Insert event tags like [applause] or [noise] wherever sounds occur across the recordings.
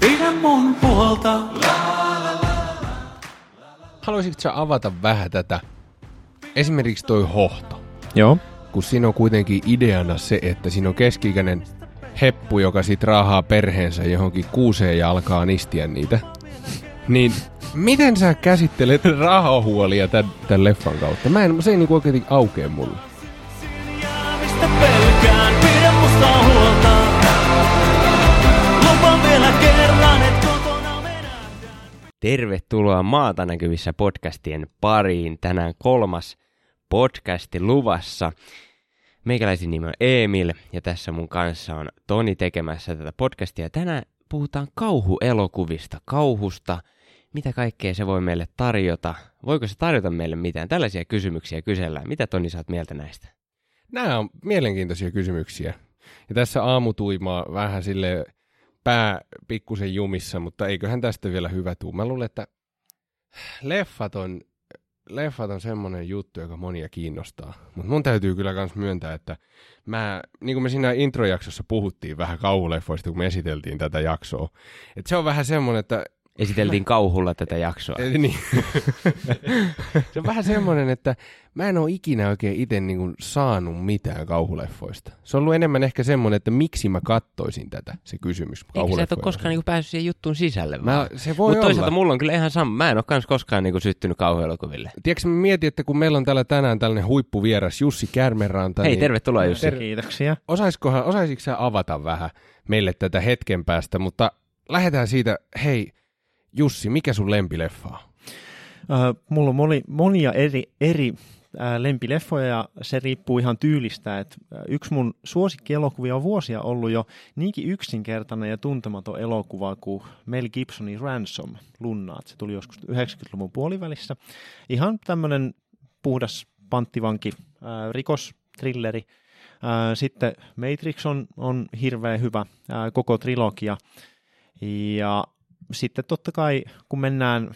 Pidä mun puolta. Haluaisitko sä avata vähän tätä? Esimerkiksi toi hohto. Joo. Kun siinä on kuitenkin ideana se, että siinä on keski-ikäinen heppu, joka sit raahaa perheensä johonkin kuuseen ja alkaa nistiä niitä. Niin miten sä käsittelet rahahuolia tämän, tämän leffan kautta? Mä en, se ei niinku oikein aukea mulle. Tervetuloa Maata näkyvissä podcastien pariin. Tänään kolmas podcasti luvassa. Meikäläisin nimi on Emil ja tässä mun kanssa on Toni tekemässä tätä podcastia. Tänään puhutaan kauhuelokuvista, kauhusta, mitä kaikkea se voi meille tarjota. Voiko se tarjota meille mitään? Tällaisia kysymyksiä kysellään. Mitä Toni saat mieltä näistä? Nämä on mielenkiintoisia kysymyksiä. Ja tässä aamutuimaa vähän sille pää pikkusen jumissa, mutta eiköhän tästä vielä hyvä tuu. Mä luulen, että leffat on, leffat on semmoinen juttu, joka monia kiinnostaa. Mutta mun täytyy kyllä myös myöntää, että mä, niin kuin me siinä introjaksossa puhuttiin vähän kauhuleffoista, kun me esiteltiin tätä jaksoa. Että se on vähän semmoinen, että Esiteltiin kauhulla tätä jaksoa. Ei, niin. [laughs] se on vähän semmoinen, että mä en ole ikinä oikein itse niin saanut mitään kauhuleffoista. Se on ollut enemmän ehkä semmoinen, että miksi mä kattoisin tätä, se kysymys. Eikö sä et ole koskaan niinku päässyt siihen juttuun sisälle Mä, se voi Mutta toisaalta mulla on kyllä ihan sama. Mä en ole kans koskaan niinku syttynyt kauhuelokuville. Tiedätkö, mä mietin, että kun meillä on täällä tänään tällainen huippuvieras Jussi Kärmenranta, Hei, niin tervetuloa Jussi. Kiitoksia. osaisikohan, osaisitko sä avata vähän meille tätä hetken päästä, mutta lähdetään siitä, hei Jussi, mikä sun lempileffa on? Äh, mulla on moni, monia eri, eri äh, lempileffoja ja se riippuu ihan tyylistä. Et, äh, yksi mun suosikkielokuvia on vuosia ollut jo niinkin yksinkertainen ja tuntematon elokuva kuin Mel Gibsonin Ransom, Lunnaat. Se tuli joskus 90-luvun puolivälissä. Ihan tämmöinen puhdas panttivanki, äh, rikostrilleri. Äh, sitten Matrix on, on hirveän hyvä, äh, koko trilogia. Ja sitten totta kai, kun mennään,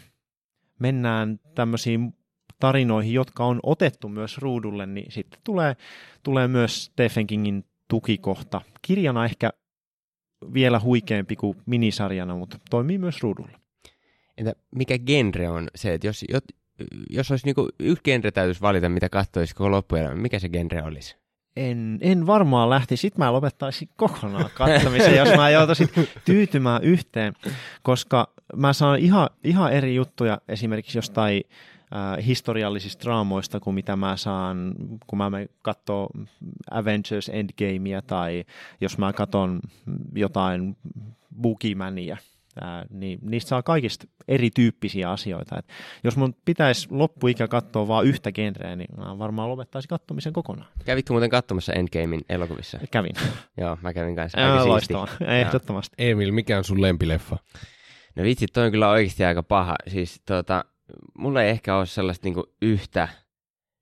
mennään tämmöisiin tarinoihin, jotka on otettu myös ruudulle, niin sitten tulee, tulee myös Stephen Kingin tukikohta. Kirjana ehkä vielä huikeampi kuin minisarjana, mutta toimii myös ruudulla. Entä mikä genre on se, että jos, jos, olisi niinku yksi genre täytyisi valita, mitä katsoisi koko loppuelämä, mikä se genre olisi? En, en varmaan lähti. Sitten mä lopettaisin kokonaan katsomisen, jos mä joutuisin tyytymään yhteen, koska mä saan ihan, ihan eri juttuja esimerkiksi jostain äh, historiallisista draamoista kuin mitä mä saan, kun mä katsoo Avengers Endgamea tai jos mä katson jotain Boogiemania. Ää, niin niistä saa kaikista erityyppisiä asioita. Et jos mun pitäisi loppuikä katsoa vain yhtä genreä, niin mä varmaan lopettaisin katsomisen kokonaan. Kävitkö muuten katsomassa Endgamein elokuvissa? Kävin. Joo, mä kävin kanssa. Aika Ää, loistavaa, ehdottomasti. Emil, mikä on sun lempileffa? No vitsi, toi on kyllä oikeasti aika paha. Siis tota, mulla ei ehkä ole sellaista niinku yhtä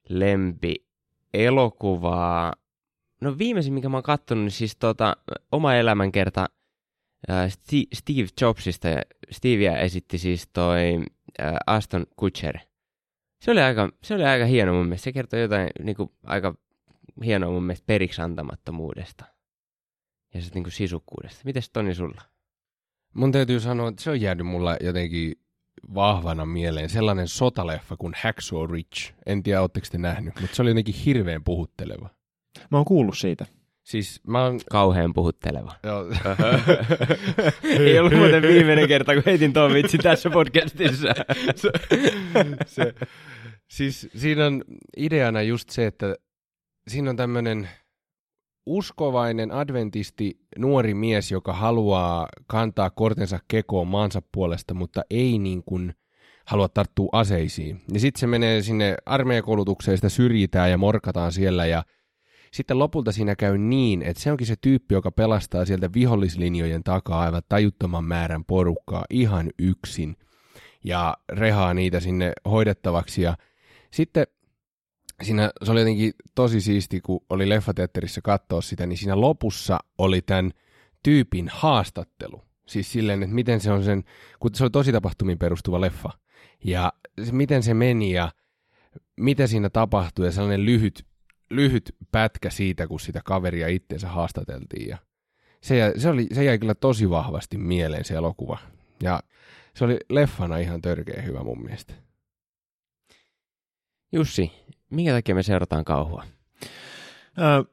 lempi elokuvaa. No viimeisin, mikä mä oon kattonut, niin siis tota, oma elämänkerta Steve Jobsista. Ja Stevea esitti siis toi ää, Aston Kutcher. Se oli, aika, se oli aika hieno mun mielestä. Se kertoi jotain niinku, aika hienoa mun mielestä periksi antamattomuudesta. Ja sitten niinku sisukkuudesta. Mites Toni sulla? Mun täytyy sanoa, että se on jäänyt mulla jotenkin vahvana mieleen. Sellainen sotaleffa kuin Hacksaw Ridge. En tiedä, ootteko te nähnyt, mutta se oli jotenkin hirveän puhutteleva. Mä oon kuullut siitä. Siis mä oon... Kauhean puhutteleva. Joo, [laughs] Ei ollut muuten viimeinen kerta, kun heitin tuon vitsi tässä podcastissa. se, siis siinä on ideana just se, että siinä on tämmöinen uskovainen adventisti nuori mies, joka haluaa kantaa kortensa kekoon maansa puolesta, mutta ei niin kuin halua tarttua aseisiin. Ja sitten se menee sinne armeijakoulutukseen, sitä syrjitään ja morkataan siellä ja sitten lopulta siinä käy niin, että se onkin se tyyppi, joka pelastaa sieltä vihollislinjojen takaa aivan tajuttoman määrän porukkaa ihan yksin ja rehaa niitä sinne hoidettavaksi. Ja sitten siinä, se oli jotenkin tosi siisti, kun oli leffateatterissa katsoa sitä, niin siinä lopussa oli tämän tyypin haastattelu. Siis silleen, että miten se on sen, kun se oli tosi tapahtumiin perustuva leffa. Ja se, miten se meni ja mitä siinä tapahtui ja sellainen lyhyt, lyhyt pätkä siitä, kun sitä kaveria itseensä haastateltiin. Ja se, jäi, se, oli, se jäi kyllä tosi vahvasti mieleen se elokuva. Ja se oli leffana ihan törkeä hyvä mun mielestä. Jussi, minkä takia me seurataan kauhua? Ö,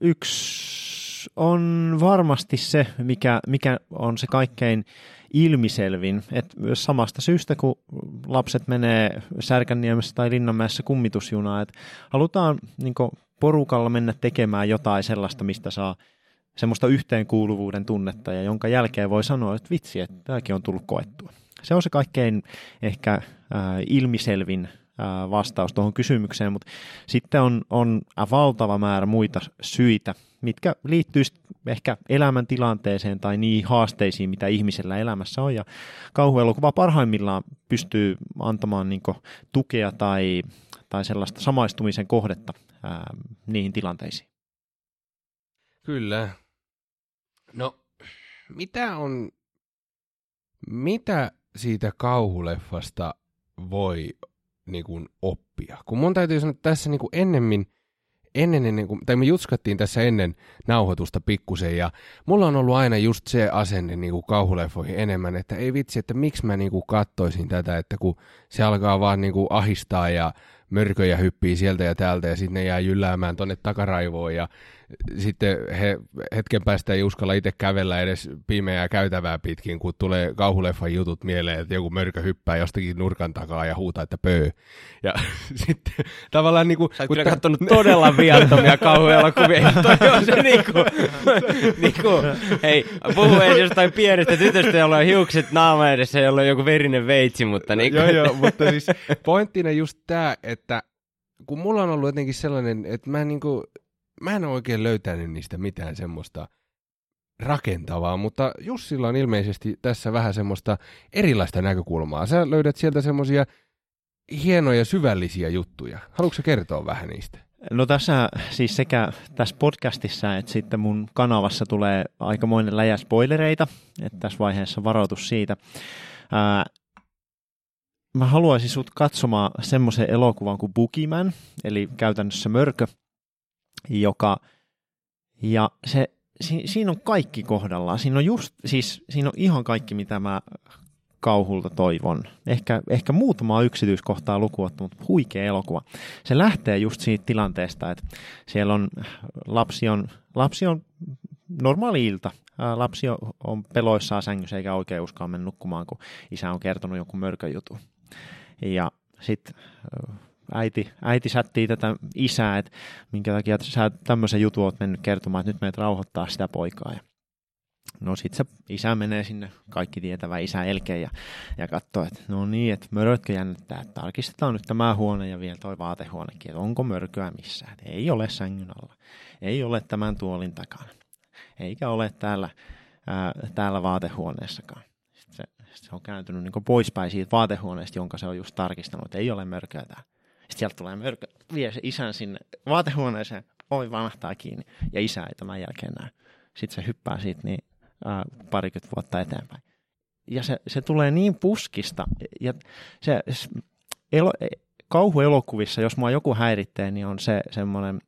yksi on varmasti se, mikä, mikä on se kaikkein ilmiselvin, että samasta syystä, kun lapset menee Särkänniemessä tai Linnanmäessä kummitusjunaan, että halutaan niin porukalla mennä tekemään jotain sellaista, mistä saa semmoista yhteenkuuluvuuden tunnetta ja jonka jälkeen voi sanoa, että vitsi, että tämäkin on tullut koettua. Se on se kaikkein ehkä äh, ilmiselvin äh, vastaus tuohon kysymykseen, mutta sitten on, on valtava määrä muita syitä, mitkä liittyy ehkä elämäntilanteeseen tai niihin haasteisiin, mitä ihmisellä elämässä on. Ja kauhuelokuva parhaimmillaan pystyy antamaan niin tukea tai, tai sellaista samaistumisen kohdetta ää, niihin tilanteisiin. Kyllä. No, mitä on, mitä siitä kauhuleffasta voi niin kuin, oppia? Kun mun täytyy sanoa, että tässä niin kuin ennemmin, ennen, ennen kuin, tai me jutskattiin tässä ennen nauhoitusta pikkusen, ja mulla on ollut aina just se asenne niin kuin kauhuleffoihin enemmän, että ei vitsi, että miksi mä niin kuin kattoisin tätä, että kun se alkaa vaan niin kuin ahistaa ja mörköjä hyppii sieltä ja täältä ja sitten ne jää jylläämään tonne takaraivoon ja sitten he hetken päästä ei uskalla itse kävellä edes pimeää käytävää pitkin, kun tulee kauhuleffan jutut mieleen, että joku mörkö hyppää jostakin nurkan takaa ja huutaa, että pöö. Ja [laughs] sitten tavallaan niin kuin... Sä oot katsonut todella viattomia kauhuelokuvia. [laughs] Toi on se niinku, niinku, hei, puhu edes jostain pienestä tytöstä, jolla on hiukset naama edessä, jolla on joku verinen veitsi, mutta niinku. Joo, joo, mutta siis pointtina just tämä, että kun mulla on ollut jotenkin sellainen, että mä niinku, mä en ole oikein löytänyt niistä mitään semmoista rakentavaa, mutta Jussilla on ilmeisesti tässä vähän semmoista erilaista näkökulmaa. Sä löydät sieltä semmoisia hienoja syvällisiä juttuja. Haluatko kertoa vähän niistä? No tässä siis sekä tässä podcastissa että sitten mun kanavassa tulee aikamoinen läjä spoilereita, että tässä vaiheessa varoitus siitä. Ää, mä haluaisin sut katsomaan semmoisen elokuvan kuin Boogeyman, eli käytännössä mörkö, joka, ja se, si, siinä on kaikki kohdallaan. Siinä on, just, siis, siinä on ihan kaikki, mitä mä kauhulta toivon. Ehkä, ehkä muutama yksityiskohtaa lukuun mutta huikea elokuva. Se lähtee just siitä tilanteesta, että siellä on lapsi on, lapsi on normaali ilta. Lapsi on peloissaan sängyssä eikä oikein uskalla mennä nukkumaan, kun isä on kertonut jonkun mörköjutun. Ja sitten äiti, äiti sättii tätä isää, että minkä takia sä tämmöisen jutun oot mennyt kertomaan, että nyt meidät rauhoittaa sitä poikaa. Ja no sit se isä menee sinne, kaikki tietävä isä elkeen ja, ja katsoo, että no niin, että mörötkö jännittää, että tarkistetaan nyt tämä huone ja vielä toi vaatehuonekin, että onko mörköä missään. Että ei ole sängyn alla, ei ole tämän tuolin takana, eikä ole täällä, ää, täällä vaatehuoneessakaan. Sitten se, se on kääntynyt niin poispäin siitä vaatehuoneesta, jonka se on just tarkistanut, että ei ole mörköä täällä. Sieltä tulee mörkö, vie se isän sinne vaatehuoneeseen, oi vanhtaa kiinni, ja isä ei tämän jälkeen näe. Sitten se hyppää siitä niin ää, parikymmentä vuotta eteenpäin. Ja se, se tulee niin puskista, ja se, se elo, kauhuelokuvissa, jos mua joku häiritsee, niin on se semmoinen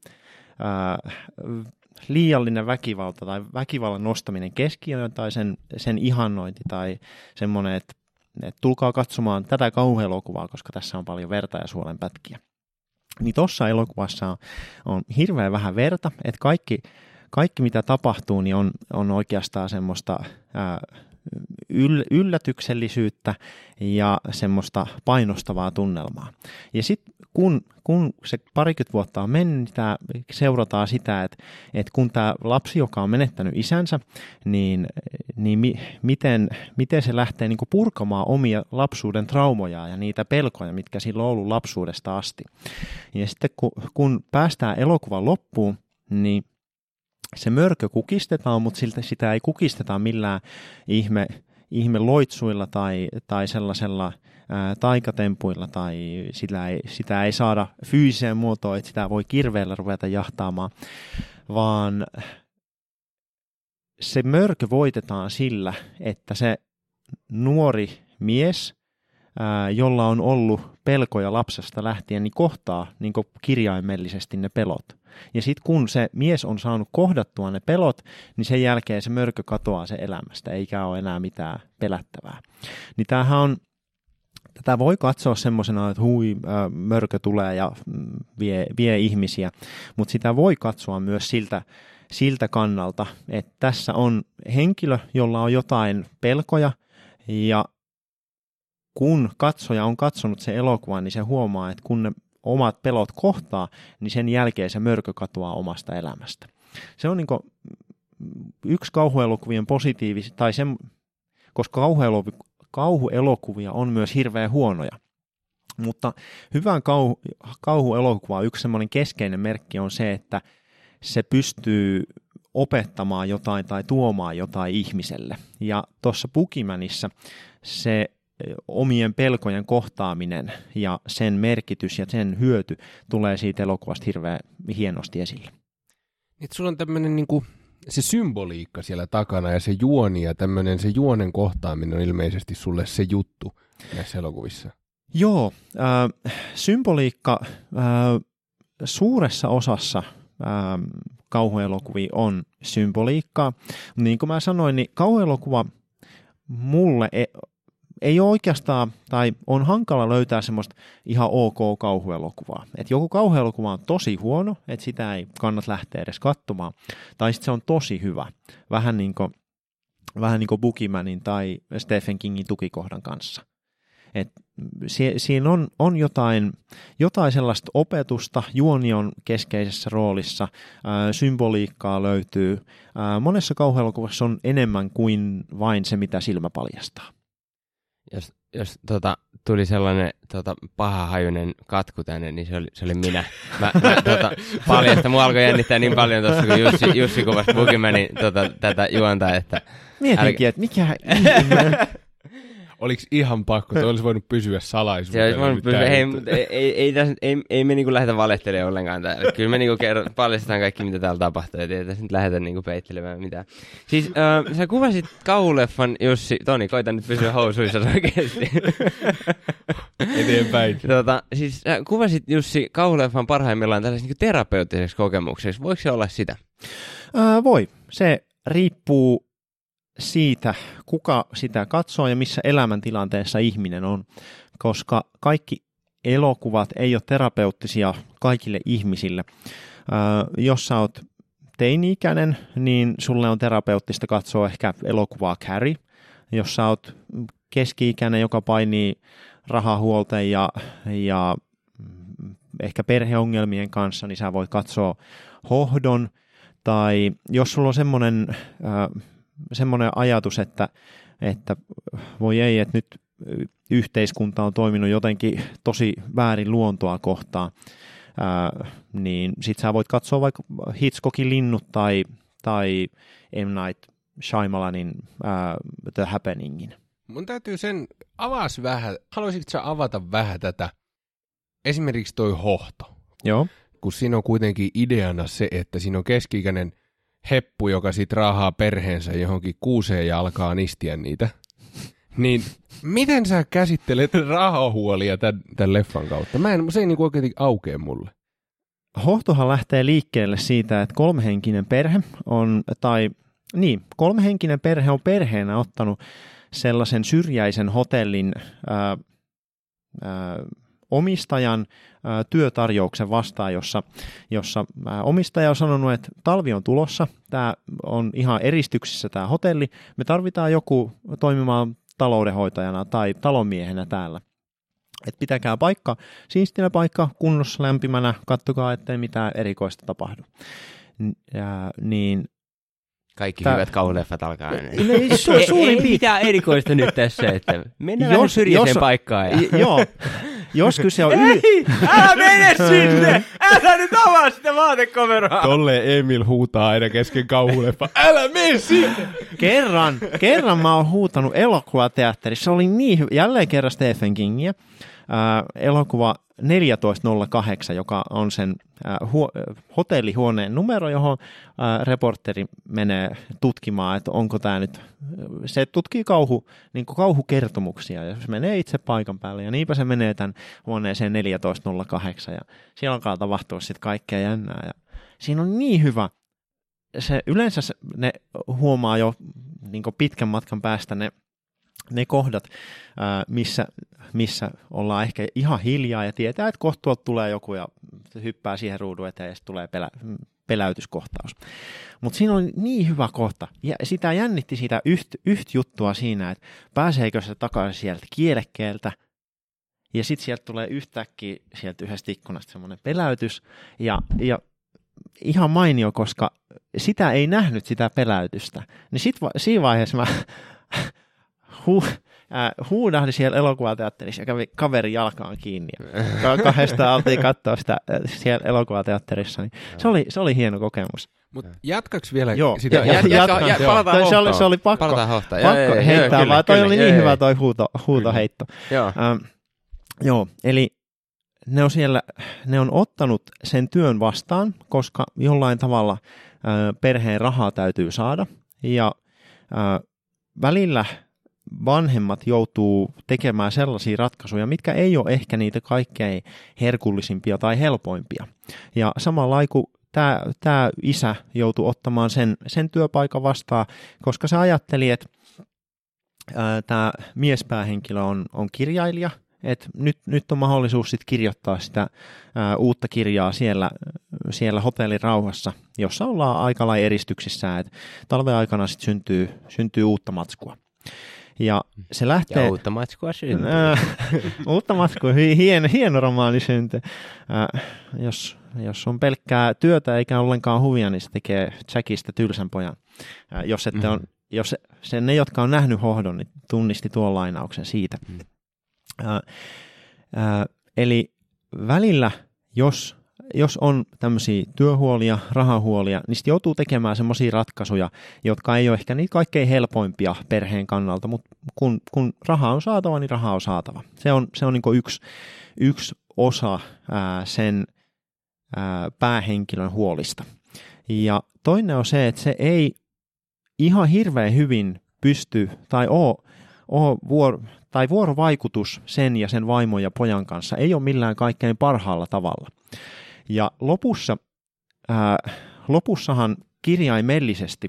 liiallinen väkivalta tai väkivallan nostaminen keskiöön tai sen, sen ihannointi tai semmoinen, että että tulkaa katsomaan tätä kauhuelokuvaa, koska tässä on paljon verta ja suolen pätkiä. Niin tuossa elokuvassa on, on hirveän vähän verta, että kaikki, kaikki mitä tapahtuu, niin on, on oikeastaan semmoista ää, yllätyksellisyyttä ja semmoista painostavaa tunnelmaa. Ja sitten kun, kun se parikymmentä vuotta on mennyt, niin tämä seurataan sitä, että, että kun tämä lapsi, joka on menettänyt isänsä, niin, niin mi, miten, miten se lähtee niin purkamaan omia lapsuuden traumoja ja niitä pelkoja, mitkä sillä on ollut lapsuudesta asti. Ja sitten kun, kun päästään elokuvan loppuun, niin se mörkö kukistetaan, mutta siltä sitä ei kukisteta millään ihme, ihme loitsuilla tai, tai sellaisella ää, taikatempuilla tai sitä ei, sitä ei saada fyysiseen muotoon, että sitä voi kirveellä ruveta jahtaamaan, vaan se mörkö voitetaan sillä, että se nuori mies, ää, jolla on ollut pelkoja lapsesta lähtien, niin kohtaa niin kirjaimellisesti ne pelot. Ja sitten kun se mies on saanut kohdattua ne pelot, niin sen jälkeen se mörkö katoaa se elämästä, eikä ole enää mitään pelättävää. Niin tämähän on, tätä voi katsoa semmoisena, että hui, mörkö tulee ja mm, vie, vie ihmisiä, mutta sitä voi katsoa myös siltä, siltä kannalta, että tässä on henkilö, jolla on jotain pelkoja ja kun katsoja on katsonut sen elokuvan, niin se huomaa, että kun ne omat pelot kohtaa, niin sen jälkeen se mörkö katoaa omasta elämästä. Se on niin yksi kauhuelokuvien positiivisi, tai sen, koska kauhuelokuvia on myös hirveän huonoja. Mutta hyvän kauhu, kauhuelokuva yksi semmoinen keskeinen merkki on se, että se pystyy opettamaan jotain tai tuomaan jotain ihmiselle. Ja tuossa Pukimänissa se omien pelkojen kohtaaminen ja sen merkitys ja sen hyöty tulee siitä elokuvasta hirveän hienosti esille. Nyt sulla on tämmöinen niinku, se symboliikka siellä takana ja se juoni ja tämmöinen se juonen kohtaaminen on ilmeisesti sulle se juttu näissä elokuvissa. Joo, äh, symboliikka äh, suuressa osassa äh, kauhuelokuvia on symboliikkaa. Niin kuin mä sanoin, niin kauhuelokuva mulle e- ei ole oikeastaan, tai on hankala löytää semmoista ihan ok kauhuelokuvaa. Että joku kauhuelokuva on tosi huono, että sitä ei kannata lähteä edes katsomaan, tai sitten se on tosi hyvä, vähän niin kuin, vähän niin kuin Boogeymanin tai Stephen Kingin tukikohdan kanssa. Et si- siinä on, on jotain, jotain sellaista opetusta, juoni on keskeisessä roolissa, ää, symboliikkaa löytyy. Ää, monessa kauhuelokuvassa on enemmän kuin vain se, mitä silmä paljastaa jos, jos tota, tuli sellainen tota, pahahajuinen katku tänne, niin se oli, se oli minä. Mä, mä tota, [laughs] paljasta, mua alkoi jännittää niin paljon tuossa, kun Jussi, Jussi kuvasi Boogeymanin tota, tätä juonta, että... Mietinkin, että mikä [laughs] Oliko ihan pakko, että olisi voinut pysyä salaisuutena? Se olisi voinut pysyä, ei, ei, ei, ei, tässä, ei, ei me niinku lähdetä valehtelemaan ollenkaan täällä. Kyllä me niinku kerro, paljastetaan kaikki, mitä täällä tapahtuu, ei tässä nyt lähdetä niinku peittelemään mitään. Siis äh, sä kuvasit kauhuleffan, Jussi, Toni, koita nyt pysyä housuissa oikeasti. [laughs] Eteenpäin. tota, siis sä kuvasit Jussi kauhuleffan parhaimmillaan tällaiseksi niinku terapeuttiseksi kokemukseksi. Voiko se olla sitä? Äh, voi. Se riippuu siitä, kuka sitä katsoo ja missä elämäntilanteessa ihminen on, koska kaikki elokuvat ei ole terapeuttisia kaikille ihmisille. jos sä oot teini-ikäinen, niin sulle on terapeuttista katsoa ehkä elokuvaa Carrie. Jos sä oot keski-ikäinen, joka painii rahahuolten ja, ja ehkä perheongelmien kanssa, niin sä voit katsoa Hohdon. Tai jos sulla on semmoinen äh, semmoinen ajatus, että, että voi ei, että nyt yhteiskunta on toiminut jotenkin tosi väärin luontoa kohtaan, ää, niin sit sä voit katsoa vaikka Hitchcockin linnut tai, tai M. Night Shyamalanin ää, The Happeningin. Mun täytyy sen avas vähän, haluaisitko sä avata vähän tätä, esimerkiksi toi hohto. Joo. Kun siinä on kuitenkin ideana se, että siinä on keski-ikäinen – heppu, joka sit raahaa perheensä johonkin kuuseen ja alkaa nistiä niitä. Niin miten sä käsittelet rahahuolia tämän, tämän leffan kautta? Mä en, se ei niinku oikein aukea mulle. Hohtohan lähtee liikkeelle siitä, että kolmehenkinen perhe on, tai niin, kolmehenkinen perhe on perheenä ottanut sellaisen syrjäisen hotellin ää, ää, omistajan työtarjouksen vastaan, jossa, jossa omistaja on sanonut, että talvi on tulossa, tämä on ihan eristyksissä tämä hotelli, me tarvitaan joku toimimaan taloudenhoitajana tai talonmiehenä täällä. Et pitäkää paikka, siistinä paikka, kunnossa lämpimänä, kattokaa, ettei mitään erikoista tapahdu. Ja, niin kaikki Tää... hyvät kauhuleffat alkaa aina. Ei, su- ei, ei mitään erikoista nyt tässä, että mennään jos, syrjäiseen jos, paikkaan. Ja... Joo, jos kyse on... Ei, älä mene sinne! Älä nyt avaa sitä vaatekomeroa! Tolle Emil huutaa aina kesken kauhuleffa. Älä mene sinne! Kerran, kerran mä oon huutanut elokuvateatterissa. Se oli niin hyvä. Jälleen kerran Stephen Kingia. Elokuva 1408, joka on sen huo, hotellihuoneen numero, johon reporteri menee tutkimaan, että onko tämä nyt, se tutkii kauhu, niin kauhukertomuksia ja se menee itse paikan päälle ja niinpä se menee tämän huoneeseen 1408 ja siellä alkaa tapahtua sitten kaikkea jännää ja siinä on niin hyvä, se, yleensä ne huomaa jo niin pitkän matkan päästä ne ne kohdat, missä, missä ollaan ehkä ihan hiljaa ja tietää, että kohta tulee joku ja hyppää siihen ruudun eteen ja sitten tulee pelä, peläytyskohtaus. Mutta siinä on niin hyvä kohta. Ja sitä jännitti sitä yhtä yht juttua siinä, että pääseekö se takaisin sieltä kielekkeeltä ja sitten sieltä tulee yhtäkkiä sieltä yhdestä ikkunasta semmoinen peläytys ja, ja ihan mainio, koska sitä ei nähnyt sitä peläytystä. Niin sit siinä vaiheessa mä [laughs] hu, äh, huudahdin siellä elokuvateatterissa ja kävi kaveri jalkaan kiinni. Ja kahdesta oltiin katsoa sitä äh, siellä elokuvateatterissa. Niin se, oli, se oli hieno kokemus. Mutta jatkaks vielä Joo, sitä? ja- Ja, ja, jatkan. ja, ja, Joo. palataan se oli- se oli pakko- Palataan. Pakko Joo, joo, joo, heittää kyllä, vaan, toi kyllä, oli joo, niin joo, hyvä toi huuto, huutoheitto. Joo. Ähm, joo, eli ne on siellä, ne on ottanut sen työn vastaan, koska jollain tavalla äh, perheen rahaa täytyy saada. Ja äh, välillä vanhemmat joutuu tekemään sellaisia ratkaisuja, mitkä ei ole ehkä niitä kaikkein herkullisimpia tai helpoimpia. Ja samalla kuin tämä, tämä isä joutui ottamaan sen, sen työpaikan vastaan, koska se ajatteli, että ää, tämä miespäähenkilö on, on kirjailija, että nyt, nyt on mahdollisuus sit kirjoittaa sitä ää, uutta kirjaa siellä, siellä hotellin rauhassa, jossa ollaan aika lailla eristyksissä, että talven aikana sit syntyy, syntyy uutta matskua. Ja se lähtee... Ja uutta matskua syntyy. [laughs] Uutta matskua, hi- hieno, hieno romaani syntyy. Äh, jos, jos on pelkkää työtä eikä ollenkaan huvia, niin se tekee Jackista tylsän pojan. Äh, jos ette on, jos se, ne, jotka on nähnyt hohdon, niin tunnisti tuon lainauksen siitä. Mm. Äh, äh, eli välillä, jos, jos on tämmöisiä työhuolia, rahahuolia, niin sitten joutuu tekemään semmoisia ratkaisuja, jotka ei ole ehkä niitä kaikkein helpoimpia perheen kannalta, mutta kun, kun raha on saatava, niin raha on saatava. Se on, se on niin yksi, yksi osa ää, sen ää, päähenkilön huolista. Ja toinen on se, että se ei ihan hirveän hyvin pysty tai oo, oo vuor, tai vuorovaikutus sen ja sen vaimon ja pojan kanssa ei ole millään kaikkein parhaalla tavalla. Ja lopussa, ää, lopussahan kirjaimellisesti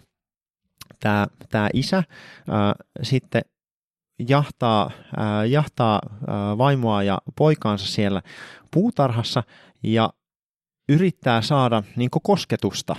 tämä, tämä isä ää, sitten jahtaa, ää, jahtaa ää, vaimoa ja poikaansa siellä puutarhassa ja yrittää saada niin kosketusta,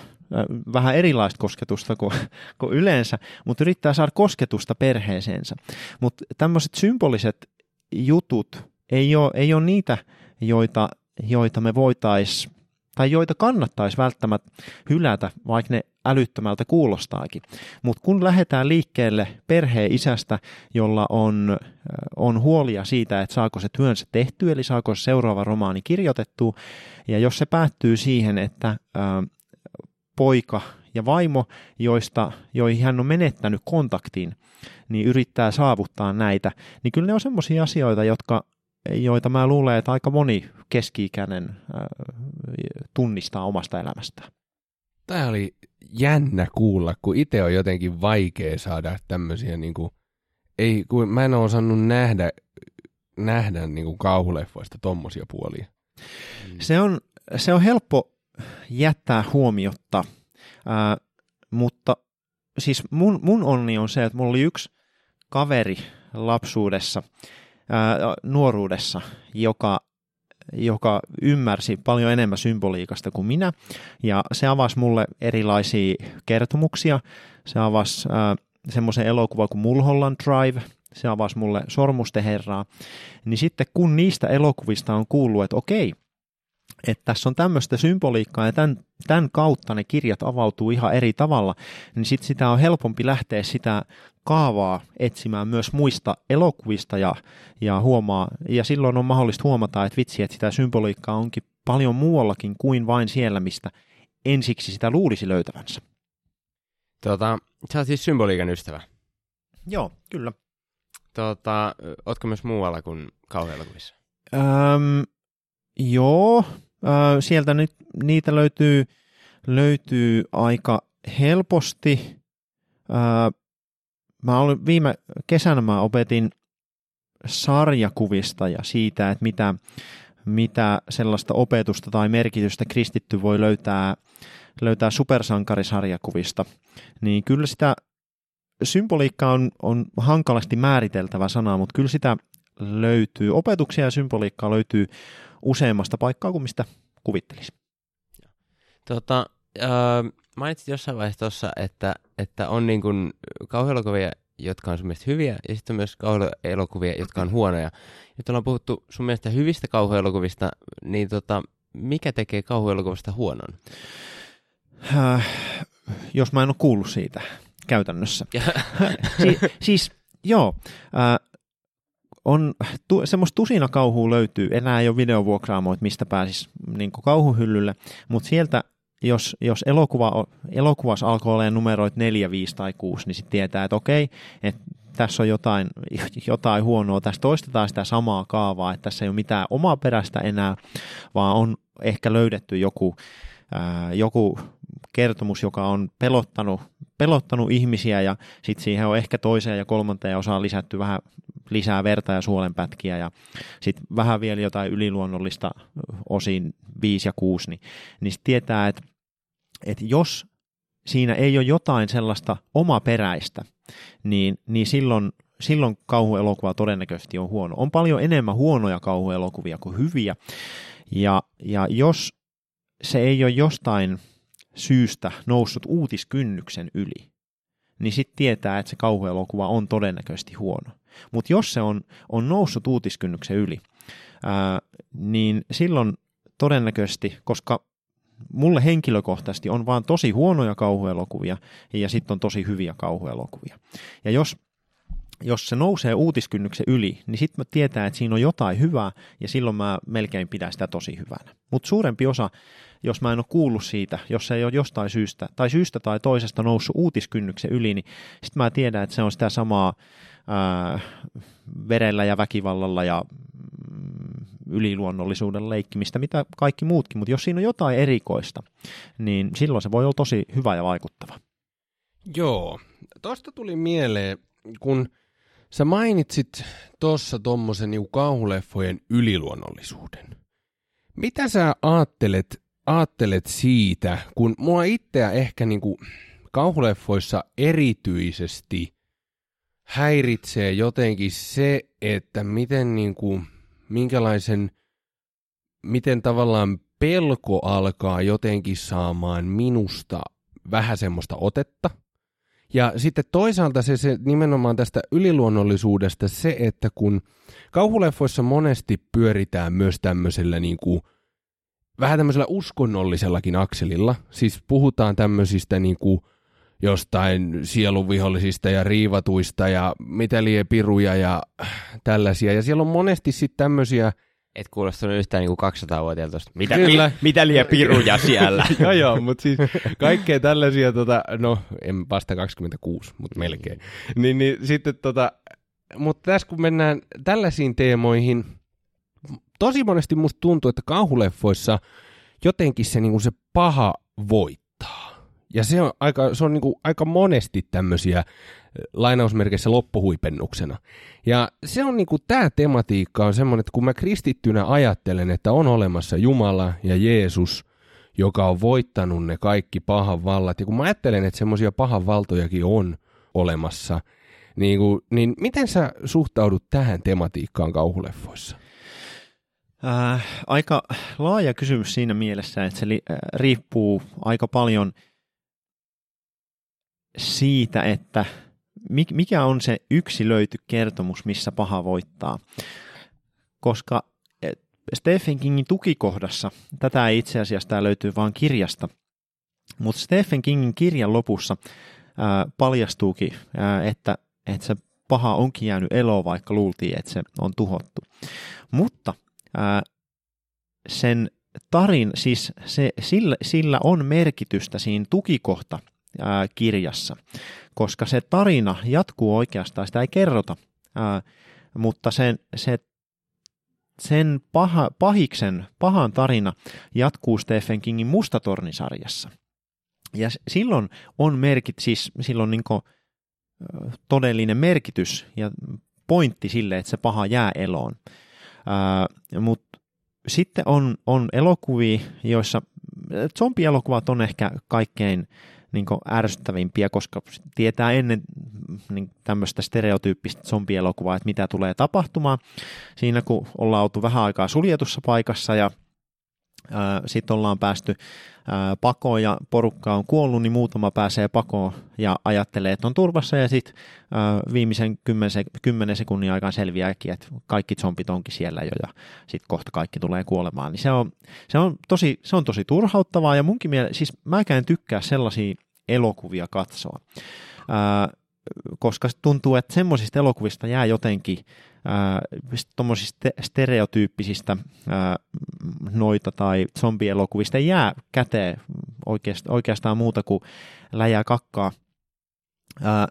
vähän erilaista kosketusta kuin, kuin yleensä, mutta yrittää saada kosketusta perheeseensä. Mutta tämmöiset symboliset jutut ei ole, ei ole niitä, joita, joita me voitaisiin tai joita kannattaisi välttämättä hylätä, vaikka ne älyttömältä kuulostaakin. Mutta kun lähdetään liikkeelle perheen isästä, jolla on, äh, on huolia siitä, että saako se työnsä tehtyä, eli saako se seuraava romaani kirjoitettua, ja jos se päättyy siihen, että ää, poika ja vaimo, joista, joihin hän on menettänyt kontaktin, niin yrittää saavuttaa näitä, niin kyllä ne on semmoisia asioita, jotka, joita mä luulen, että aika moni keski-ikäinen ää, tunnistaa omasta elämästään. Tämä oli jännä kuulla, kun itse on jotenkin vaikea saada tämmöisiä, niin kuin, ei, kun mä en ole osannut nähdä, nähdä niin kuin kauhuleffoista tommosia puolia. Se on, se on helppo jättää huomiotta, ää, mutta siis mun, mun onni on se, että mulla oli yksi kaveri lapsuudessa, ää, nuoruudessa, joka, joka ymmärsi paljon enemmän symboliikasta kuin minä, ja se avasi mulle erilaisia kertomuksia. Se avasi ää, semmoisen elokuvan kuin Mulholland Drive, se avasi mulle Sormusten herraa. Niin sitten kun niistä elokuvista on kuullut, että okei, että tässä on tämmöistä symboliikkaa ja tämän, tämän kautta ne kirjat avautuu ihan eri tavalla, niin sitten sitä on helpompi lähteä sitä kaavaa etsimään myös muista elokuvista ja, ja huomaa, ja silloin on mahdollista huomata, että vitsi, että sitä symboliikkaa onkin paljon muuallakin kuin vain siellä, mistä ensiksi sitä luulisi löytävänsä. Tota, sä oot siis symboliikan ystävä. Joo, kyllä. Tota, ootko myös muualla kuin kauhuelokuvissa? Öm, joo, sieltä nyt, niitä löytyy, löytyy aika helposti. Mä olin, viime kesänä mä opetin sarjakuvista ja siitä, että mitä, mitä sellaista opetusta tai merkitystä kristitty voi löytää, löytää supersankarisarjakuvista, niin kyllä sitä symboliikka on, on hankalasti määriteltävä sana, mutta kyllä sitä löytyy, opetuksia ja symboliikkaa löytyy useammasta paikkaa kuin mistä kuvittelisi. Tota, äh, mainitsit jossain vaiheessa tuossa, että, että on niin kuin kauhuelokuvia, jotka on sun mielestä hyviä, ja sitten on myös kauhuelokuvia, jotka on huonoja. Nyt ollaan puhuttu sun mielestä hyvistä kauhuelokuvista, niin tota, mikä tekee kauhuelokuvasta huonon? Äh, jos mä en ole kuullut siitä käytännössä. si- siis joo, äh, on tu- semmoista tusina kauhua löytyy, enää ei ole videovuokraamoita, mistä pääsis niin kauhuhyllylle, mutta sieltä jos, jos elokuva, elokuvassa alkoi olemaan numeroit 4, 5 tai 6, niin sitten tietää, että okei, että tässä on jotain, jotain huonoa, tässä toistetaan sitä samaa kaavaa, että tässä ei ole mitään omaa perästä enää, vaan on ehkä löydetty joku, ää, joku kertomus, joka on pelottanut, pelottanut ihmisiä ja sitten siihen on ehkä toiseen ja kolmanteen osaan lisätty vähän lisää verta ja suolenpätkiä ja sitten vähän vielä jotain yliluonnollista osin 5 ja 6, niin, niin tietää, että, että jos siinä ei ole jotain sellaista omaperäistä, niin, niin silloin, silloin kauhuelokuva todennäköisesti on huono. On paljon enemmän huonoja kauhuelokuvia kuin hyviä, ja, ja jos se ei ole jostain syystä noussut uutiskynnyksen yli, niin sitten tietää, että se kauhuelokuva on todennäköisesti huono. Mutta jos se on, on noussut uutiskynnyksen yli, ää, niin silloin todennäköisesti, koska mulle henkilökohtaisesti on vaan tosi huonoja kauhuelokuvia ja sitten on tosi hyviä kauhuelokuvia. Ja jos jos se nousee uutiskynnyksen yli, niin sitten mä tietää, että siinä on jotain hyvää, ja silloin mä melkein pidän sitä tosi hyvänä. Mutta suurempi osa, jos mä en ole kuullut siitä, jos se ei ole jostain syystä, tai syystä tai toisesta noussut uutiskynnyksen yli, niin sitten mä tiedän, että se on sitä samaa ää, verellä ja väkivallalla ja mm, yliluonnollisuuden leikkimistä, mitä kaikki muutkin, mutta jos siinä on jotain erikoista, niin silloin se voi olla tosi hyvä ja vaikuttava. Joo, tuosta tuli mieleen, kun sä mainitsit tuossa tuommoisen niinku kauhuleffojen yliluonnollisuuden. Mitä sä aattelet, aattelet siitä, kun mua itseä ehkä niinku kauhuleffoissa erityisesti häiritsee jotenkin se, että miten niinku, minkälaisen, miten tavallaan pelko alkaa jotenkin saamaan minusta vähän semmoista otetta – ja sitten toisaalta se, se nimenomaan tästä yliluonnollisuudesta se, että kun kauhuleffoissa monesti pyöritään myös tämmöisellä niin kuin, vähän tämmöisellä uskonnollisellakin akselilla, siis puhutaan tämmöisistä niin kuin, jostain sielunvihollisista ja riivatuista ja mitä lie piruja ja tällaisia. Ja siellä on monesti sitten tämmöisiä Et kuulostunut yhtään niin kuin 200-vuotiaalta tosta. Mitä, Kyllä. mi, mitä liian piruja siellä? [laughs] joo, joo, mutta siis kaikkea tällaisia, tota, no en vasta 26, mutta melkein. Niin, niin sitten tota, mutta tässä kun mennään tällaisiin teemoihin, tosi monesti musta tuntuu, että kauhuleffoissa jotenkin se, niinku se paha voittaa. Ja se on aika, se on niinku aika monesti tämmöisiä lainausmerkeissä loppuhuipennuksena. Ja se on niinku, tämä tematiikka on semmoinen, että kun mä kristittynä ajattelen, että on olemassa Jumala ja Jeesus, joka on voittanut ne kaikki pahan vallat, ja kun mä ajattelen, että semmoisia pahan valtojakin on olemassa, niin, kuin, niin miten sä suhtaudut tähän tematiikkaan kauhuleffoissa? Äh, aika laaja kysymys siinä mielessä, että se li, äh, riippuu aika paljon siitä, että mikä on se yksilöity kertomus, missä paha voittaa. Koska et, Stephen Kingin tukikohdassa, tätä ei itse asiassa tämä löytyy vain kirjasta, mutta Stephen Kingin kirjan lopussa ää, paljastuukin, ää, että, että se paha onkin jäänyt eloon, vaikka luultiin, että se on tuhottu. Mutta ää, sen tarin, siis se, sillä, sillä on merkitystä siinä tukikohta ää, kirjassa, koska se tarina jatkuu oikeastaan, sitä ei kerrota, ää, mutta sen, se sen paha, pahiksen, pahan tarina jatkuu Stephen Kingin Mustatornisarjassa. Ja silloin on merkit, siis silloin niin todellinen merkitys ja pointti sille, että se paha jää eloon. Mutta sitten on, on elokuvia, joissa zombielokuvat on ehkä kaikkein niin ärsyttävimpiä, koska tietää ennen niin tämmöistä stereotyyppistä zombielokuvaa, että mitä tulee tapahtumaan. Siinä kun ollaan oltu vähän aikaa suljetussa paikassa ja sitten ollaan päästy ää, pakoon ja porukka on kuollut, niin muutama pääsee pakoon ja ajattelee, että on turvassa ja sitten viimeisen 10, sek- 10 sekunnin aikaan selviääkin, että kaikki zombit onkin siellä jo ja sitten kohta kaikki tulee kuolemaan. Niin se on, se on, tosi, se on tosi turhauttavaa ja munkin mielestä, siis mäkään tykkää sellaisia elokuvia katsoa. Koska tuntuu, että semmoisista elokuvista jää jotenkin tuommoisista stereotyyppisistä ää, noita tai zombielokuvista jää käteen oikeastaan, oikeastaan muuta kuin läjää kakkaa. Ää,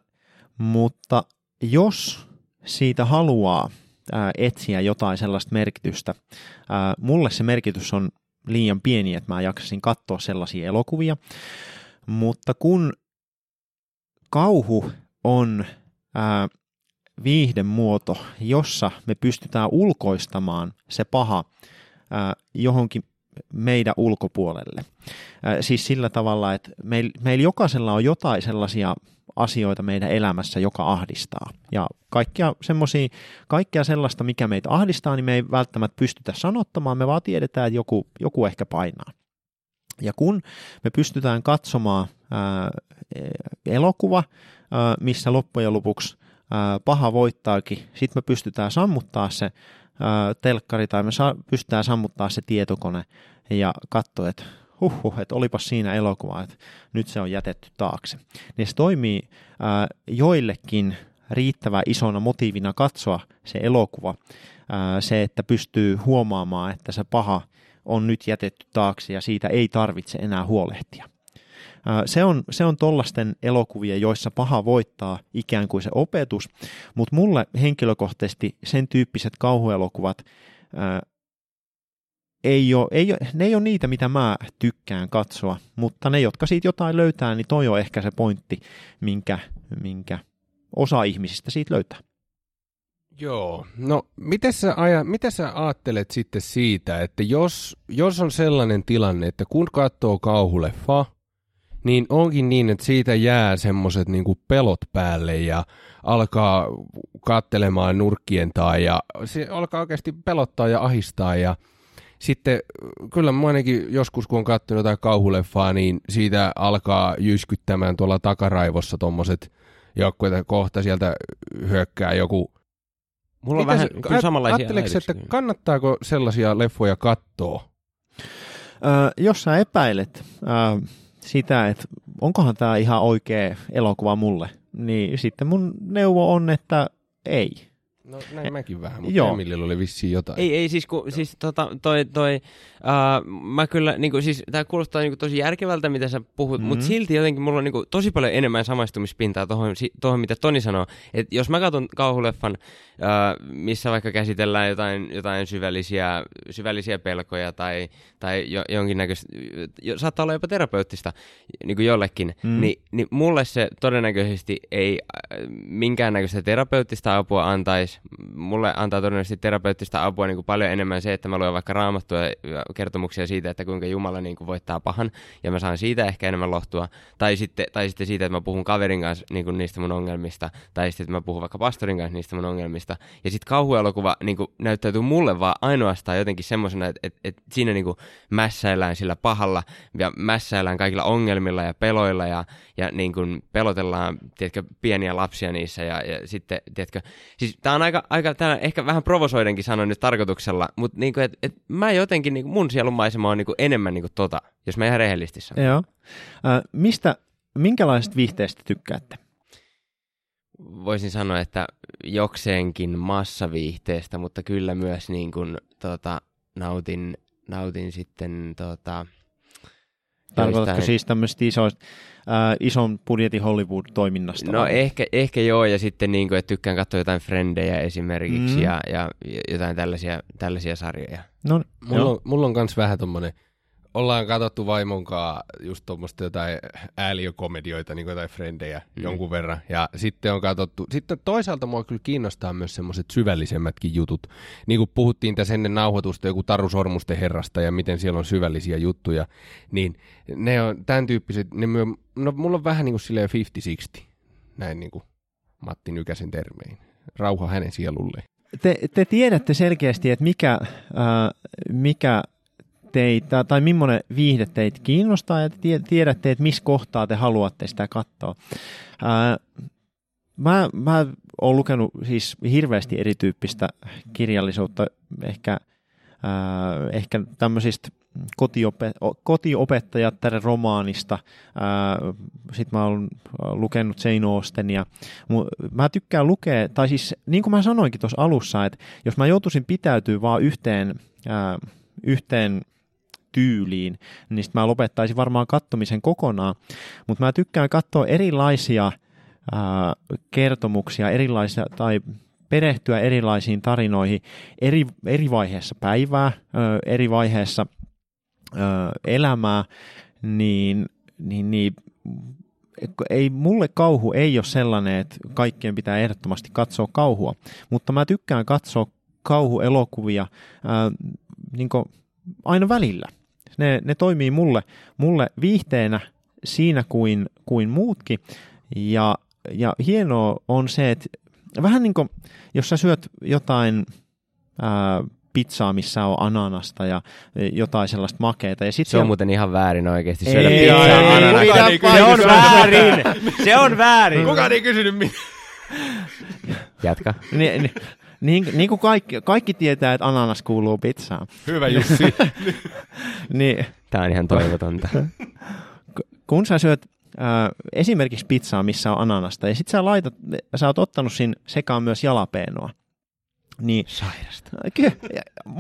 mutta jos siitä haluaa ää, etsiä jotain sellaista merkitystä, ää, mulle se merkitys on liian pieni, että mä jaksasin katsoa sellaisia elokuvia, mutta kun kauhu on ää, viihdemuoto, jossa me pystytään ulkoistamaan se paha ää, johonkin meidän ulkopuolelle. Ää, siis sillä tavalla, että meillä meil jokaisella on jotain sellaisia asioita meidän elämässä, joka ahdistaa. Ja kaikkia, semmosia, kaikkea sellaista, mikä meitä ahdistaa, niin me ei välttämättä pystytä sanottamaan, me vaan tiedetään, että joku, joku ehkä painaa. Ja kun me pystytään katsomaan ää, elokuva, ää, missä loppujen lopuksi paha voittaakin, sitten me pystytään sammuttaa se telkkari tai me pystytään sammuttaa se tietokone ja katsoa, että huhhuh, että olipas siinä elokuva, että nyt se on jätetty taakse. Niin se toimii joillekin riittävän isona motiivina katsoa se elokuva, se, että pystyy huomaamaan, että se paha on nyt jätetty taakse ja siitä ei tarvitse enää huolehtia. Se on, se on tollasten elokuvia, joissa paha voittaa ikään kuin se opetus, mutta mulle henkilökohtaisesti sen tyyppiset kauhuelokuvat ei ole, ei ole, ne ei ole niitä, mitä mä tykkään katsoa, mutta ne, jotka siitä jotain löytää, niin toi on ehkä se pointti, minkä, minkä osa ihmisistä siitä löytää. Joo, no miten sä, aja, mitä sä ajattelet sitten siitä, että jos, jos on sellainen tilanne, että kun katsoo kauhuleffa, niin onkin niin, että siitä jää semmoiset niinku pelot päälle ja alkaa kattelemaan nurkkien tai ja se alkaa oikeasti pelottaa ja ahistaa ja sitten kyllä mä ainakin joskus, kun on katsonut jotain kauhuleffaa, niin siitä alkaa jyskyttämään tuolla takaraivossa tommoset joku, että kohta sieltä hyökkää joku Mulla on vähän se- kyllä samanlaisia että kannattaako sellaisia leffoja katsoa? Öö, jos sä epäilet öö, sitä, että onkohan tämä ihan oikea elokuva mulle, niin sitten mun neuvo on, että ei. No näin mäkin vähän, mutta Joo. Emilillä oli vissiin jotain. Ei, ei siis, kun, siis tota, toi, toi uh, mä kyllä, niinku, siis tää kuulostaa niinku tosi järkevältä, mitä sä puhut, mm-hmm. mutta silti jotenkin mulla on niinku tosi paljon enemmän samaistumispintaa tohon, si- tohon mitä Toni sanoo. Et jos mä katson kauhuleffan, uh, missä vaikka käsitellään jotain, jotain syvällisiä, syvällisiä pelkoja tai, tai jo, jonkinnäköistä, jo, saattaa olla jopa terapeuttista niinku jollekin, mm. niin, niin mulle se todennäköisesti ei äh, minkäännäköistä terapeuttista apua antaisi. Mulle antaa todennäköisesti terapeuttista apua niin kuin paljon enemmän se, että mä luen vaikka raamattua ja kertomuksia siitä, että kuinka Jumala niin kuin voittaa pahan, ja mä saan siitä ehkä enemmän lohtua. Tai sitten, tai sitten siitä, että mä puhun kaverin kanssa niin kuin niistä mun ongelmista, tai sitten, että mä puhun vaikka pastorin kanssa niistä mun ongelmista. Ja sitten kauhuelokuva niin kuin näyttäytyy mulle vaan ainoastaan jotenkin semmoisena, että, että, että siinä niin kuin mässäillään sillä pahalla, ja mässäillään kaikilla ongelmilla ja peloilla, ja, ja niin kuin pelotellaan, tiedätkö, pieniä lapsia niissä, ja, ja sitten, tiedätkö, siis tää on aika, aika tää ehkä vähän provosoidenkin sanoin nyt tarkoituksella, mutta niin kuin, et, et mä jotenkin, niin kuin, mun sielun maisema on niin kuin enemmän niin kuin tota, jos mä ihan rehellisesti sanon. Joo. Ö, mistä, minkälaisesta viihteestä tykkäätte? Voisin sanoa, että jokseenkin massaviihteestä, mutta kyllä myös niin kuin, tota, nautin, nautin sitten tota, Tarkoitatko Joistain- siis tämmöistä isoista, ää, ison budjetin Hollywood-toiminnasta? No vai? ehkä, ehkä joo, ja sitten niin kuin, että tykkään katsoa jotain Frendejä esimerkiksi Mm. ja, ja jotain tällaisia, tällaisia sarjoja. No, Mulla joo. on, mulla on kans vähän tommonen, ollaan katsottu vaimonkaan just tuommoista jotain ääliökomedioita, niin kuin jotain frendejä Mm. jonkun verran. Ja sitten on katsottu, sitten toisaalta mua kyllä kiinnostaa myös semmoiset syvällisemmätkin jutut. Niin kuin puhuttiin tässä ennen nauhoitusta joku Taru Sormusten herrasta ja miten siellä on syvällisiä juttuja, niin ne on tämän tyyppiset, ne myö, no mulla on vähän niin kuin silleen 50-60, näin niin kuin Matti Nykäsen termein. Rauha hänen sielulleen. te, te tiedätte selkeästi, että mikä, ää, mikä teitä, tai millainen viihde teitä kiinnostaa, ja te tie- tiedätte, että missä kohtaa te haluatte sitä katsoa. Ää, mä, mä oon lukenut siis hirveästi erityyppistä kirjallisuutta, ehkä, ää, ehkä tämmöisistä kotiope, kotiopettajattaren romaanista. Sitten mä oon lukenut Jane Austenia. Mä tykkään lukea, tai siis niin kuin mä sanoinkin tuossa alussa, että jos mä joutuisin pitäytyä vaan yhteen, ää, yhteen tyyliin, niin sit mä lopettaisin varmaan kattomisen kokonaan. Mutta mä tykkään katsoa erilaisia ää, kertomuksia, erilaisia tai perehtyä erilaisiin tarinoihin eri, eri vaiheessa päivää, ö, eri vaiheessa ö, elämää, niin, niin, niin ei, mulle kauhu ei ole sellainen, että kaikkien pitää ehdottomasti katsoa kauhua, mutta mä tykkään katsoa kauhuelokuvia ää, niin aina välillä. Ne, ne toimii mulle, mulle viihteenä siinä kuin, kuin muutkin. Ja, ja hienoa on se, että vähän niin kuin, jos sä syöt jotain ää, pizzaa, missä on ananasta ja jotain sellaista makeeta. Ja sit Se on siellä- muuten ihan väärin oikeasti Ei, syödä ei, pizzaa ei, ananasta. ei, Se on väärin! Se on väärin! Kukaan ei kysynyt mitään. Jatka. Niin, niin, niin, niin kuin kaikki, kaikki tietää, että ananas kuuluu pizzaan. Hyvä Jussi. [laughs] Niin, Tää on ihan toivotonta. kun sä syöt äh, esimerkiksi pizzaa, missä on ananasta, ja sit sä laitat, sä oot ottanut siinä sekaan myös jalapeenoa, niin Sairasta. Kyllä,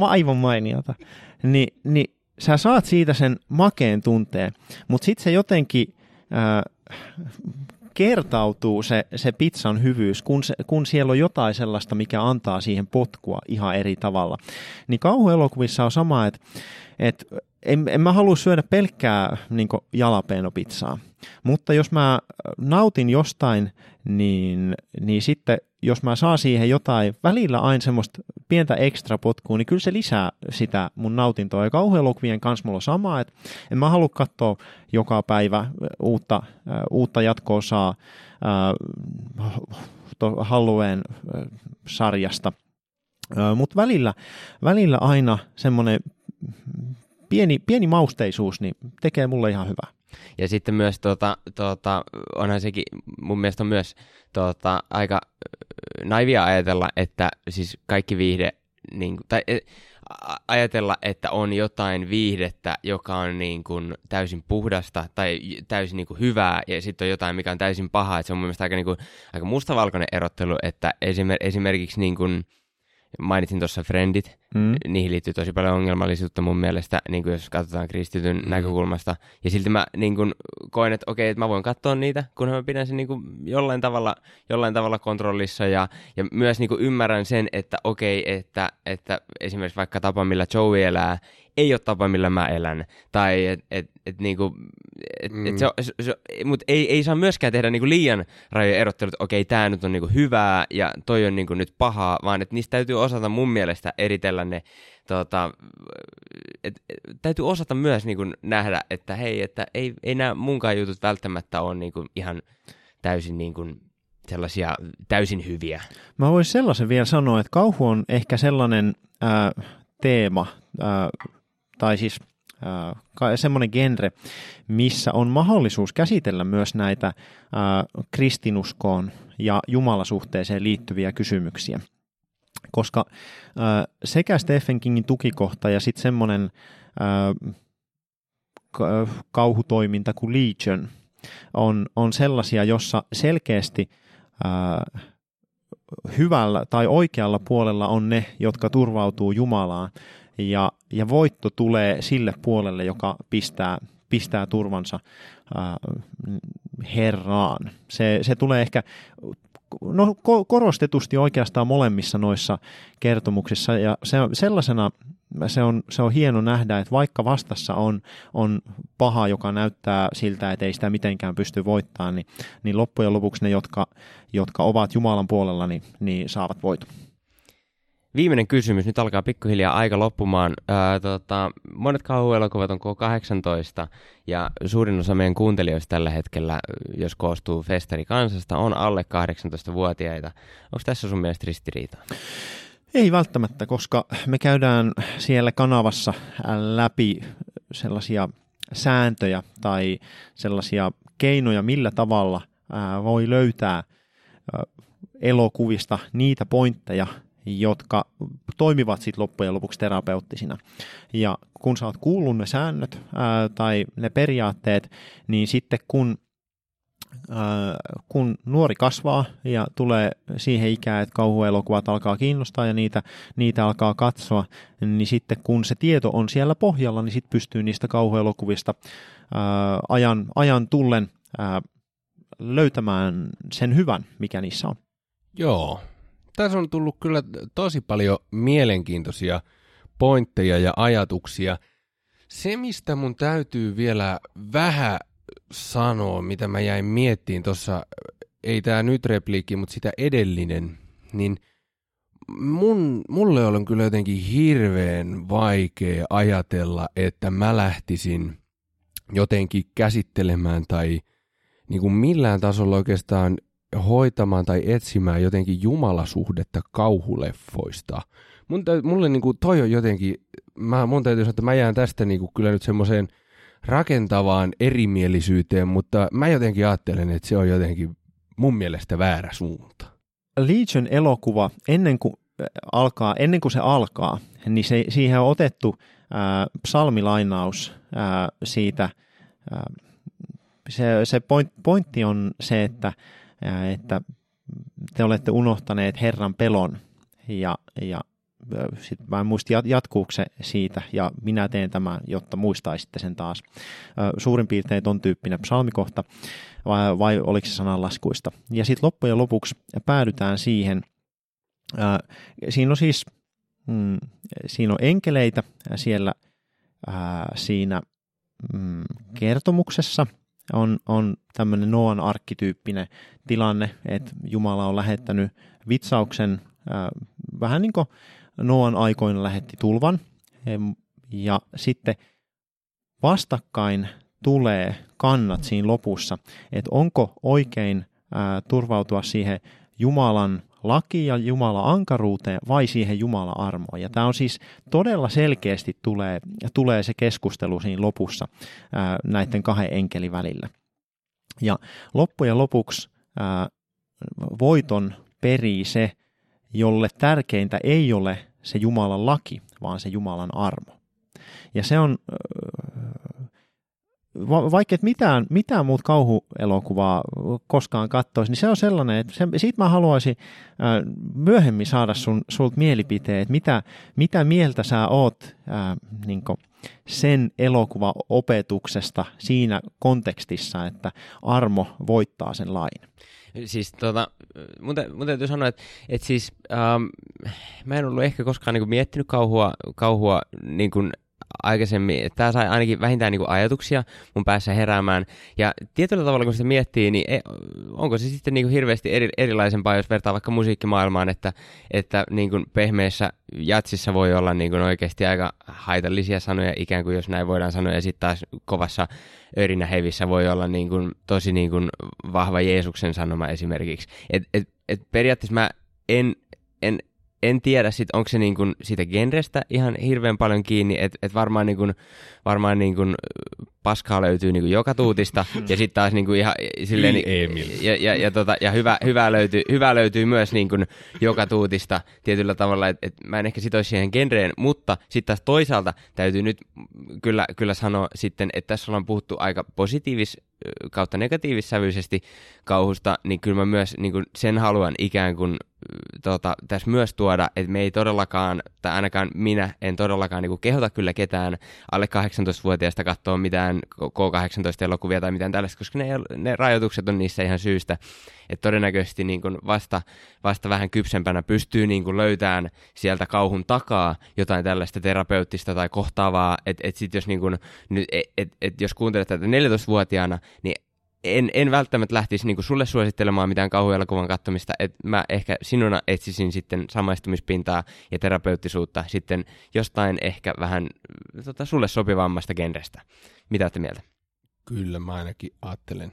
aivan mainiota. Ni, niin sä saat siitä sen makeen tunteen, mutta sitten se jotenkin äh, kertautuu se, se pizzan hyvyys, kun, se, kun siellä on jotain sellaista, mikä antaa siihen potkua ihan eri tavalla. Niin kauhuelokuvissa on sama, että et, en, en mä halua syödä pelkkää niin jalapeenopizzaa, mutta jos mä nautin jostain, niin, niin sitten jos mä saan siihen jotain välillä aina semmoista pientä ekstra potkua, niin kyllä se lisää sitä mun nautintoa. Ja kauhuelokuvien kanssa mulla on sama, että en mä halua katsoa joka päivä uutta, äh, uutta jatko-osaa äh, to- Halloween-sarjasta. Äh, Mutta välillä, välillä aina semmoinen pieni, pieni mausteisuus niin tekee mulle ihan hyvää. Ja sitten myös tota, tota, onhan sekin, mun mielestä on myös tota, aika naivia ajatella, että siis kaikki viihde, niin, tai e, a- ajatella, että on jotain viihdettä, joka on niin kuin täysin puhdasta tai täysin niin kuin hyvää, ja sitten on jotain, mikä on täysin pahaa. Et se on mun mielestä aika, niin kuin, aika mustavalkoinen erottelu, että esimer- esimerkiksi niin kuin, mainitsin tuossa Friendit, Mm. niihin liittyy tosi paljon ongelmallisuutta mun mielestä, niin kuin jos katsotaan kristityn Mm. näkökulmasta. Ja silti mä niin kuin, koen, että okei, että mä voin katsoa niitä, kunhan mä pidän sen niin kuin, jollain, tavalla, jollain tavalla kontrollissa. Ja, ja myös niin kuin, ymmärrän sen, että okei, että, että esimerkiksi vaikka tapa, millä Joey elää, ei ole tapa, millä mä elän. Tai et, et, et, niinku, et, Mm. et se, se, se, mut ei, ei saa myöskään tehdä niinku liian rajoja erottelut, että okei, tää nyt on niinku hyvää ja toi on niinku nyt pahaa, vaan että niistä täytyy osata mun mielestä eritellä ne, tota, et, et, täytyy osata myös niinku nähdä, että hei, että ei, ei nämä munkaan jutut välttämättä ole niinku ihan täysin niinku sellaisia täysin hyviä. Mä voisin sellaisen vielä sanoa, että kauhu on ehkä sellainen ää, teema, ää, tai siis semmoinen genre, missä on mahdollisuus käsitellä myös näitä kristinuskoon ja jumalasuhteeseen liittyviä kysymyksiä. Koska sekä Stephen Kingin tukikohta ja sitten semmoinen kauhutoiminta kuin Legion on, on sellaisia, jossa selkeästi hyvällä tai oikealla puolella on ne, jotka turvautuu Jumalaan, ja, ja voitto tulee sille puolelle, joka pistää, pistää turvansa ää, herraan. Se, se tulee ehkä no, ko- korostetusti oikeastaan molemmissa noissa kertomuksissa ja se, sellaisena se on, se on hieno nähdä, että vaikka vastassa on, on paha, joka näyttää siltä, että ei sitä mitenkään pysty voittamaan, niin, niin loppujen lopuksi ne, jotka, jotka ovat Jumalan puolella, niin, niin saavat voiton. Viimeinen kysymys, nyt alkaa pikkuhiljaa aika loppumaan. Ää, tota, monet kauhuelokuvat on K18 ja suurin osa meidän kuuntelijoista tällä hetkellä, jos koostuu festarikansasta, on alle 18-vuotiaita. Onko tässä sun mielestä ristiriitaa? Ei välttämättä, koska me käydään siellä kanavassa läpi sellaisia sääntöjä tai sellaisia keinoja, millä tavalla voi löytää elokuvista niitä pointteja, jotka toimivat sitten loppujen lopuksi terapeuttisina. Ja kun sä oot kuullut ne säännöt ää, tai ne periaatteet, niin sitten kun kun nuori kasvaa ja tulee siihen ikään, että kauhuelokuvat alkaa kiinnostaa ja niitä, niitä alkaa katsoa, niin sitten kun se tieto on siellä pohjalla, niin sitten pystyy niistä kauhuelokuvista ää, ajan, ajan tullen ää, löytämään sen hyvän, mikä niissä on. Joo. Tässä on tullut kyllä tosi paljon mielenkiintoisia pointteja ja ajatuksia. Se, mistä mun täytyy vielä vähän sanoa, mitä mä jäin miettiin tuossa, ei tämä nyt repliikki, mutta sitä edellinen, niin mun, mulle on kyllä jotenkin hirveän vaikea ajatella, että mä lähtisin jotenkin käsittelemään tai niin kuin millään tasolla oikeastaan hoitamaan tai etsimään jotenkin jumalasuhdetta kauhuleffoista. Mun, mulle niin kuin toi on jotenkin, mä, mun täytyy sanoa, että mä jään tästä niin kuin kyllä nyt semmoiseen – rakentavaan erimielisyyteen, mutta mä jotenkin ajattelen, että se on jotenkin mun mielestä väärä suunta. Legion elokuva, ennen kuin äh, alkaa, ennen kuin se alkaa, niin se, siihen on otettu ää, psalmilainaus ää, siitä. Ää, se se point, pointti on se, että, ää, että te olette unohtaneet Herran pelon ja, ja sit mä en muista jatkuuko se siitä, ja minä teen tämän, jotta muistaisitte sen taas. Suurin piirtein ton tyyppinen psalmikohta, vai, vai oliko se sananlaskuista. Ja sitten loppujen lopuksi päädytään siihen, siinä on siis mm, siinä on enkeleitä siellä ää, siinä mm, kertomuksessa, on, on tämmöinen Noan arkkityyppinen tilanne, että Jumala on lähettänyt vitsauksen ää, vähän niin kuin Noan aikoina lähetti tulvan. Ja sitten vastakkain tulee kannat siinä lopussa, että onko oikein ää, turvautua siihen Jumalan laki ja Jumalan ankaruuteen vai siihen Jumalan armoon. Ja tämä on siis todella selkeästi tulee, tulee se keskustelu siinä lopussa ää, näiden kahden enkelin välillä. Ja loppujen lopuksi ää, voiton perii se, jolle tärkeintä ei ole se Jumalan laki, vaan se Jumalan armo. Ja se on, vaikka et mitään, mitään muut kauhuelokuvaa koskaan katsoisi, niin se on sellainen, että se, siitä mä haluaisin myöhemmin saada sun, sulta mielipiteet, että mitä, mitä mieltä sä oot ää, niin sen elokuvaopetuksesta siinä kontekstissa, että armo voittaa sen lain. Siis tota, mun, tä, mun täytyy sanoa, että, että siis ähm, mä en ollut ehkä koskaan niin kuin, miettinyt kauhua, kauhua niin kuin, aikaisemmin. Tämä sai ainakin vähintään niin kuin, ajatuksia mun päässä heräämään. Ja tietyllä tavalla, kun sitä miettii, niin e, onko se sitten niin kuin, hirveästi eri, erilaisempaa, jos vertaa vaikka musiikkimaailmaan, että, että niin kuin, pehmeässä jatsissa voi olla niin kuin, oikeasti aika haitallisia sanoja, ikään kuin jos näin voidaan sanoa, ja sitten taas kovassa örinähevissä voi olla niin kuin, tosi niin kuin, vahva Jeesuksen sanoma esimerkiksi. Et, et, et periaatteessa mä en, en en tiedä, sit, onko se niinku siitä genrestä ihan hirveän paljon kiinni, että et varmaan, niinku, varmaan niinku paskaa löytyy niinku joka tuutista, ja sitten taas niinku ihan silleen, niin, ja, ja, ja, tota, ja hyvä, hyvä, löytyy, hyvä löytyy myös niinku joka tuutista tietyllä tavalla, että et mä en ehkä sitoisi siihen genreen, mutta sitten taas toisaalta täytyy nyt kyllä, kyllä sanoa sitten, että tässä ollaan puhuttu aika positiivis kautta negatiivissävyisesti kauhusta, niin kyllä mä myös niin kuin sen haluan ikään kuin tota, tässä myös tuoda, että me ei todellakaan, tai ainakaan minä en todellakaan niin kuin kehota kyllä ketään alle 18-vuotiaasta katsoa mitään K18-elokuvia tai mitään tällaista, koska ne, ne rajoitukset on niissä ihan syystä, että todennäköisesti niin kuin vasta, vasta vähän kypsempänä pystyy niin kuin löytämään sieltä kauhun takaa jotain tällaista terapeuttista tai kohtaavaa, että et jos, niin nyt, et, et, et jos kuuntelet tätä 14-vuotiaana, niin en, en välttämättä lähtisi niin sulle suosittelemaan mitään kauhuelokuvan katsomista, että mä ehkä sinuna etsisin sitten samaistumispintaa ja terapeuttisuutta sitten jostain ehkä vähän tota, sulle sopivammasta genrestä. Mitä olette mieltä? Kyllä mä ainakin ajattelen.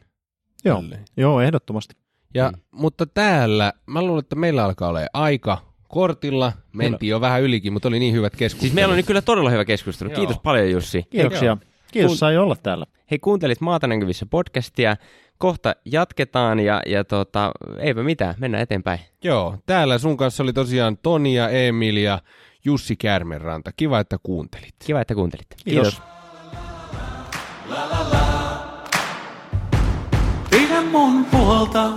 Joo, tälleen. joo ehdottomasti. Ja, Mm. Mutta täällä, mä luulen, että meillä alkaa olla aika kortilla. Mentiin jo vähän ylikin, mutta oli niin hyvät keskustelut. Siis meillä on nyt kyllä todella hyvä keskustelu. Joo. Kiitos paljon Jussi. Kiitoksia. Kiitos, Kun- sai olla täällä. Hei, kuuntelit Maata näkyvissä podcastia. Kohta jatketaan ja, ja tota, eipä mitään, mennään eteenpäin. Joo, täällä sun kanssa oli tosiaan Toni ja Emil ja Jussi Kärmenranta. Kiva, että kuuntelit. Kiva, että kuuntelit. Kiitos. Pidä mun puolta.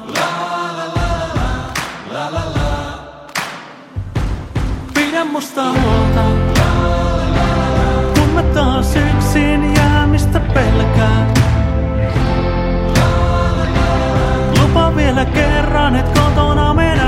Pidä musta huolta. Kun mä taas yksin pelkää. Lupa vielä kerran, et kotona mennä